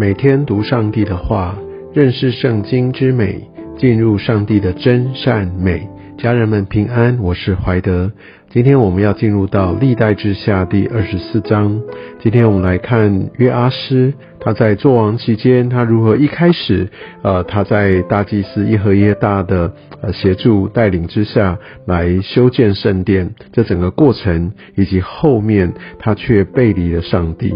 每天读上帝的话，认识圣经之美，进入上帝的真善美。家人们平安，我是怀德。今天我们要进入到历代之下第二十四章。今天我们来看约阿施，他在作王期间，他如何一开始，呃，他在大祭司耶和耶大的呃协助带领之下来修建圣殿，这整个过程，以及后面他却背离了上帝。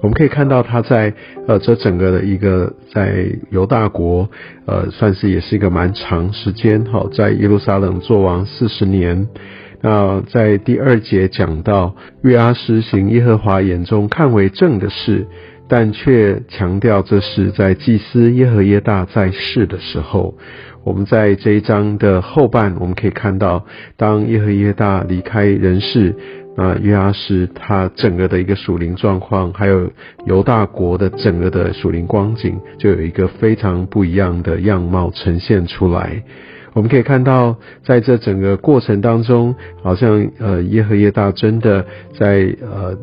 我们可以看到他在呃这整个的一个在犹大国，呃，算是也是一个蛮长时间哈，在耶路撒冷做王四十年。那在第二节讲到约阿施行耶和华眼中看为正的事，但却强调这是在祭司耶和耶大在世的时候。我们在这一章的后半，我们可以看到，当耶和耶大离开人世。啊约阿施他整个的一个属灵状况，还有犹大国的整个的属灵光景，就有一个非常不一样的样貌呈现出来。我们可以看到，在这整个过程当中，好像呃耶和耶大真的在呃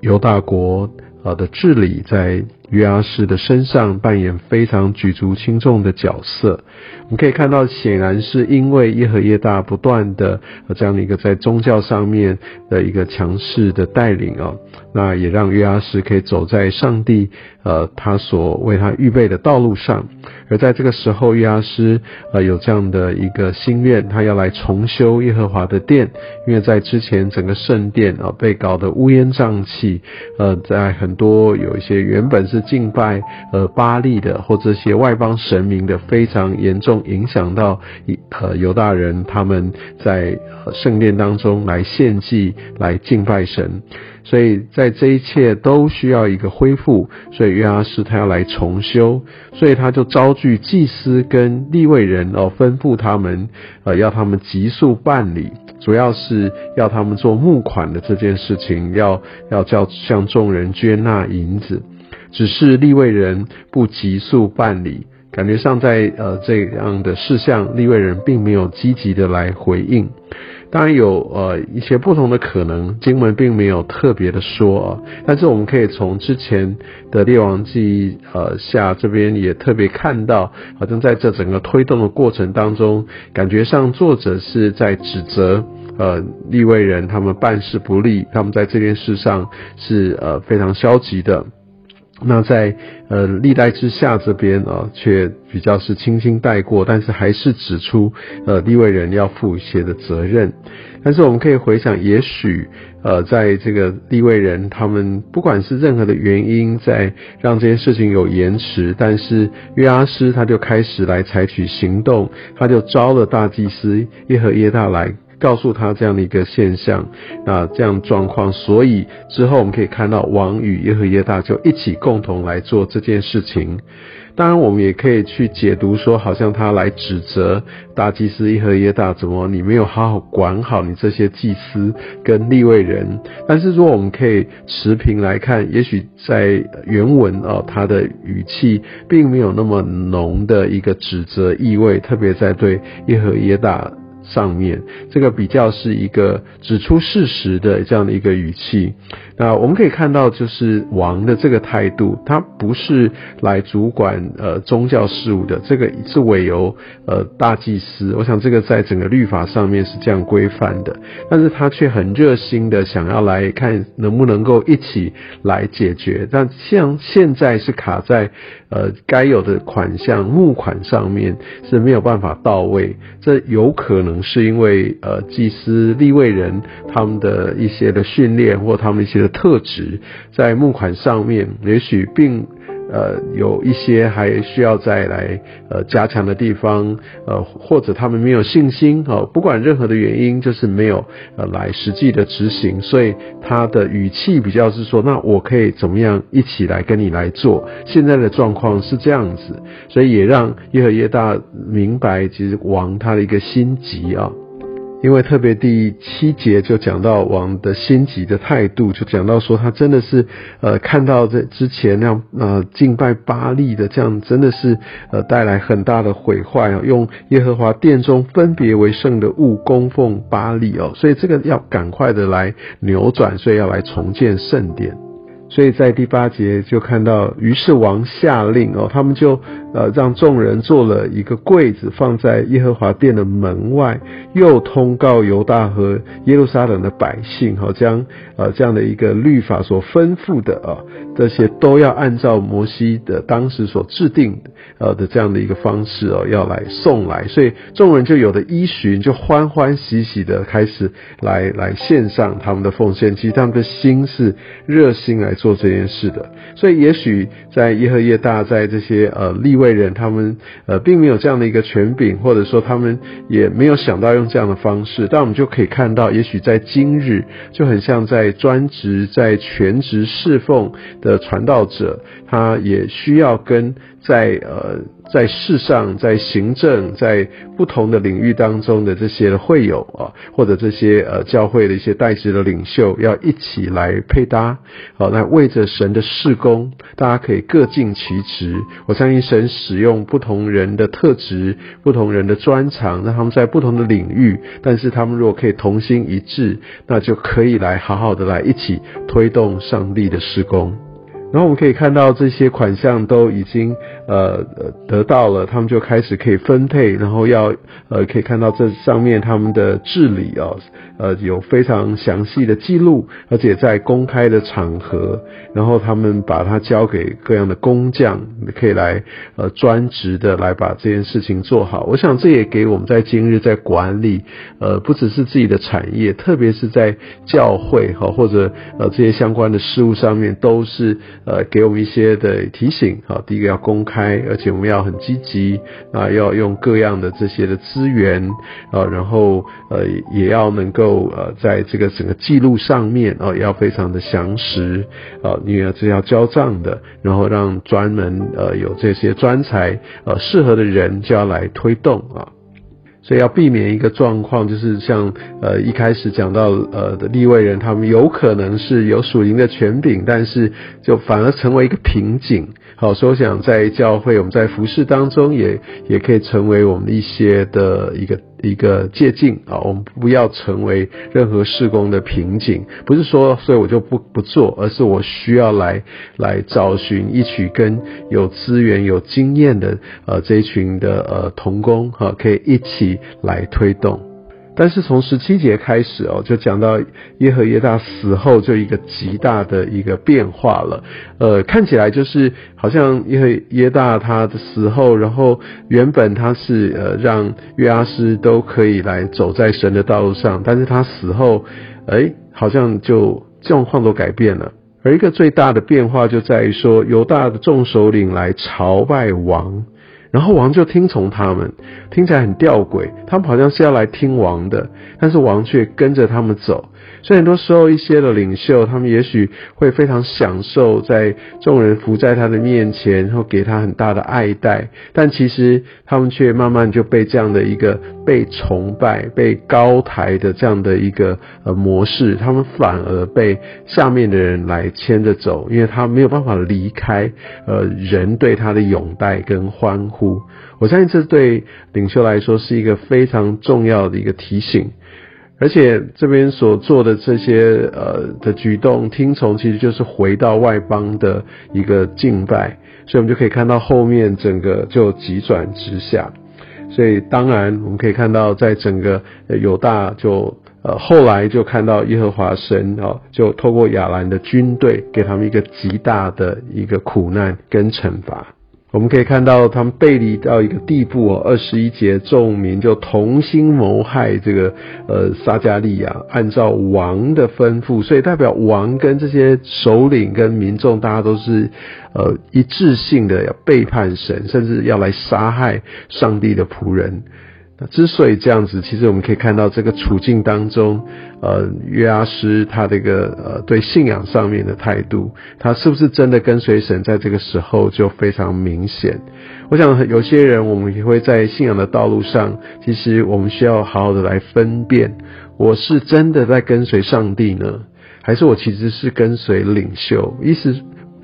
犹大国呃的治理在。约阿施的身上扮演非常举足轻重的角色。我们可以看到，显然是因为耶和耶大不断的这样的一个在宗教上面的一个强势的带领啊，那也让约阿施可以走在上帝呃他所为他预备的道路上。而在这个时候，约阿施呃有这样的一个心愿，他要来重修耶和华的殿，因为在之前整个圣殿啊被搞得乌烟瘴气，呃，在很多有一些原本是敬拜呃巴利的或这些外邦神明的，非常严重影响到呃犹大人他们在圣殿当中来献祭来敬拜神，所以在这一切都需要一个恢复，所以约阿斯他要来重修，所以他就招聚祭司跟立位人哦，吩咐他们呃要他们急速办理，主要是要他们做募款的这件事情，要要叫向众人捐纳银子。只是立位人不急速办理，感觉上在呃这样的事项，立位人并没有积极的来回应。当然有呃一些不同的可能，经文并没有特别的说啊。但是我们可以从之前的列王记呃下这边也特别看到，好像在这整个推动的过程当中，感觉上作者是在指责呃立位人他们办事不力，他们在这件事上是呃非常消极的。那在呃历代之下这边啊，却比较是轻轻带过，但是还是指出呃立位人要负一些的责任。但是我们可以回想，也许呃在这个立位人他们不管是任何的原因，在让这件事情有延迟，但是约阿斯他就开始来采取行动，他就招了大祭司耶和耶大来。告诉他这样的一个现象，那这样状况，所以之后我们可以看到王与耶和耶大就一起共同来做这件事情。当然，我们也可以去解读说，好像他来指责大祭司耶和耶大，怎么你没有好好管好你这些祭司跟立位人？但是如果我们可以持平来看，也许在原文哦，他的语气并没有那么浓的一个指责意味，特别在对耶和耶大。上面。这个比较是一个指出事实的这样的一个语气，那我们可以看到，就是王的这个态度，他不是来主管呃宗教事务的，这个是委由呃大祭司。我想这个在整个律法上面是这样规范的，但是他却很热心的想要来看能不能够一起来解决，但像现在是卡在呃该有的款项募款上面是没有办法到位，这有可能。是因为呃祭司立位人他们的一些的训练或他们一些的特质，在募款上面也许并呃有一些还需要再来呃加强的地方，呃或者他们没有信心哦，不管任何的原因，就是没有呃来实际的执行，所以他的语气比较是说，那我可以怎么样一起来跟你来做？现在的状况是这样子，所以也让耶和耶大明白，其实王他的一个心急啊。因为特别第七节就讲到王的心急的态度，就讲到说他真的是呃看到这之前那样呃敬拜巴利的这样真的是呃带来很大的毁坏啊，用耶和华殿中分别为圣的物供奉巴利哦，所以这个要赶快的来扭转，所以要来重建圣殿。所以在第八节就看到，于是王下令哦，他们就呃让众人做了一个柜子，放在耶和华殿的门外，又通告犹大和耶路撒冷的百姓，哈，将呃这样的一个律法所吩咐的啊，这些都要按照摩西的当时所制定的呃的这样的一个方式哦，要来送来，所以众人就有的依循，就欢欢喜喜的开始来来献上他们的奉献，其实他们的心是热心来。做这件事的，所以也许在耶和耶大，在这些呃立位人，他们呃并没有这样的一个权柄，或者说他们也没有想到用这样的方式，但我们就可以看到，也许在今日就很像在专职、在全职侍奉的传道者，他也需要跟在呃。在世上，在行政，在不同的领域当中的这些会友啊，或者这些呃教会的一些代职的领袖，要一起来配搭，好，那为着神的事工，大家可以各尽其职。我相信神使用不同人的特质、不同人的专长，让他们在不同的领域，但是他们如果可以同心一致，那就可以来好好的来一起推动上帝的施工。然后我们可以看到这些款项都已经呃得到了，他们就开始可以分配，然后要呃可以看到这上面他们的治理啊，呃有非常详细的记录，而且在公开的场合，然后他们把它交给各样的工匠，可以来呃专职的来把这件事情做好。我想这也给我们在今日在管理呃不只是自己的产业，特别是在教会哈或者呃这些相关的事物上面都是。呃，给我们一些的提醒，好，第一个要公开，而且我们要很积极啊，要用各样的这些的资源啊，然后呃，也要能够呃，在这个整个记录上面啊，要非常的详实啊，你要是要交账的，然后让专门呃有这些专才呃适合的人就要来推动啊。所以要避免一个状况，就是像呃一开始讲到呃的立位人，他们有可能是有属灵的权柄，但是就反而成为一个瓶颈。好，所以我想在教会，我们在服饰当中也也可以成为我们一些的一个。一个借镜啊，我们不要成为任何事工的瓶颈，不是说所以我就不不做，而是我需要来来找寻一起跟有资源、有经验的呃这一群的呃童工哈，可以一起来推动。但是从十七节开始哦，就讲到耶和耶大死后，就一个极大的一个变化了。呃，看起来就是好像耶和耶大他的死后，然后原本他是呃让约阿斯都可以来走在神的道路上，但是他死后，哎，好像就状况都改变了。而一个最大的变化就在于说，犹大的众首领来朝拜王。然后王就听从他们，听起来很吊诡。他们好像是要来听王的，但是王却跟着他们走。所以很多时候，一些的领袖，他们也许会非常享受在众人伏在他的面前，然后给他很大的爱戴，但其实他们却慢慢就被这样的一个被崇拜、被高抬的这样的一个呃模式，他们反而被下面的人来牵着走，因为他没有办法离开呃人对他的拥戴跟欢呼。我相信这对领袖来说是一个非常重要的一个提醒。而且这边所做的这些呃的举动听从，其实就是回到外邦的一个敬拜，所以我们就可以看到后面整个就急转直下。所以当然我们可以看到，在整个犹大就呃后来就看到耶和华神啊，就透过亚兰的军队给他们一个极大的一个苦难跟惩罚。我们可以看到，他们背离到一个地步哦。二十一节，众民就同心谋害这个呃撒加利亚，按照王的吩咐，所以代表王跟这些首领跟民众，大家都是呃一致性的要背叛神，甚至要来杀害上帝的仆人。之所以这样子，其实我们可以看到这个处境当中，呃，约阿斯他这个呃对信仰上面的态度，他是不是真的跟随神，在这个时候就非常明显。我想有些人，我们也会在信仰的道路上，其实我们需要好好的来分辨，我是真的在跟随上帝呢，还是我其实是跟随领袖？意思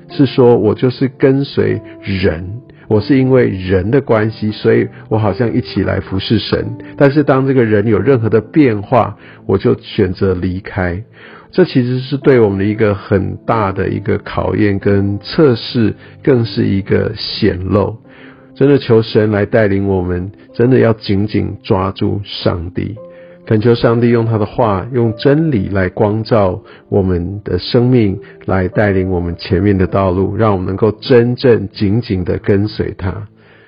是说我就是跟随人。我是因为人的关系，所以我好像一起来服侍神。但是当这个人有任何的变化，我就选择离开。这其实是对我们的一个很大的一个考验跟测试，更是一个显露。真的求神来带领我们，真的要紧紧抓住上帝，恳求上帝用他的话，用真理来光照我们的生命，来带领我们前面的道路，让我们能够真正紧紧的跟随他。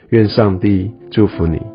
愿上帝祝福你。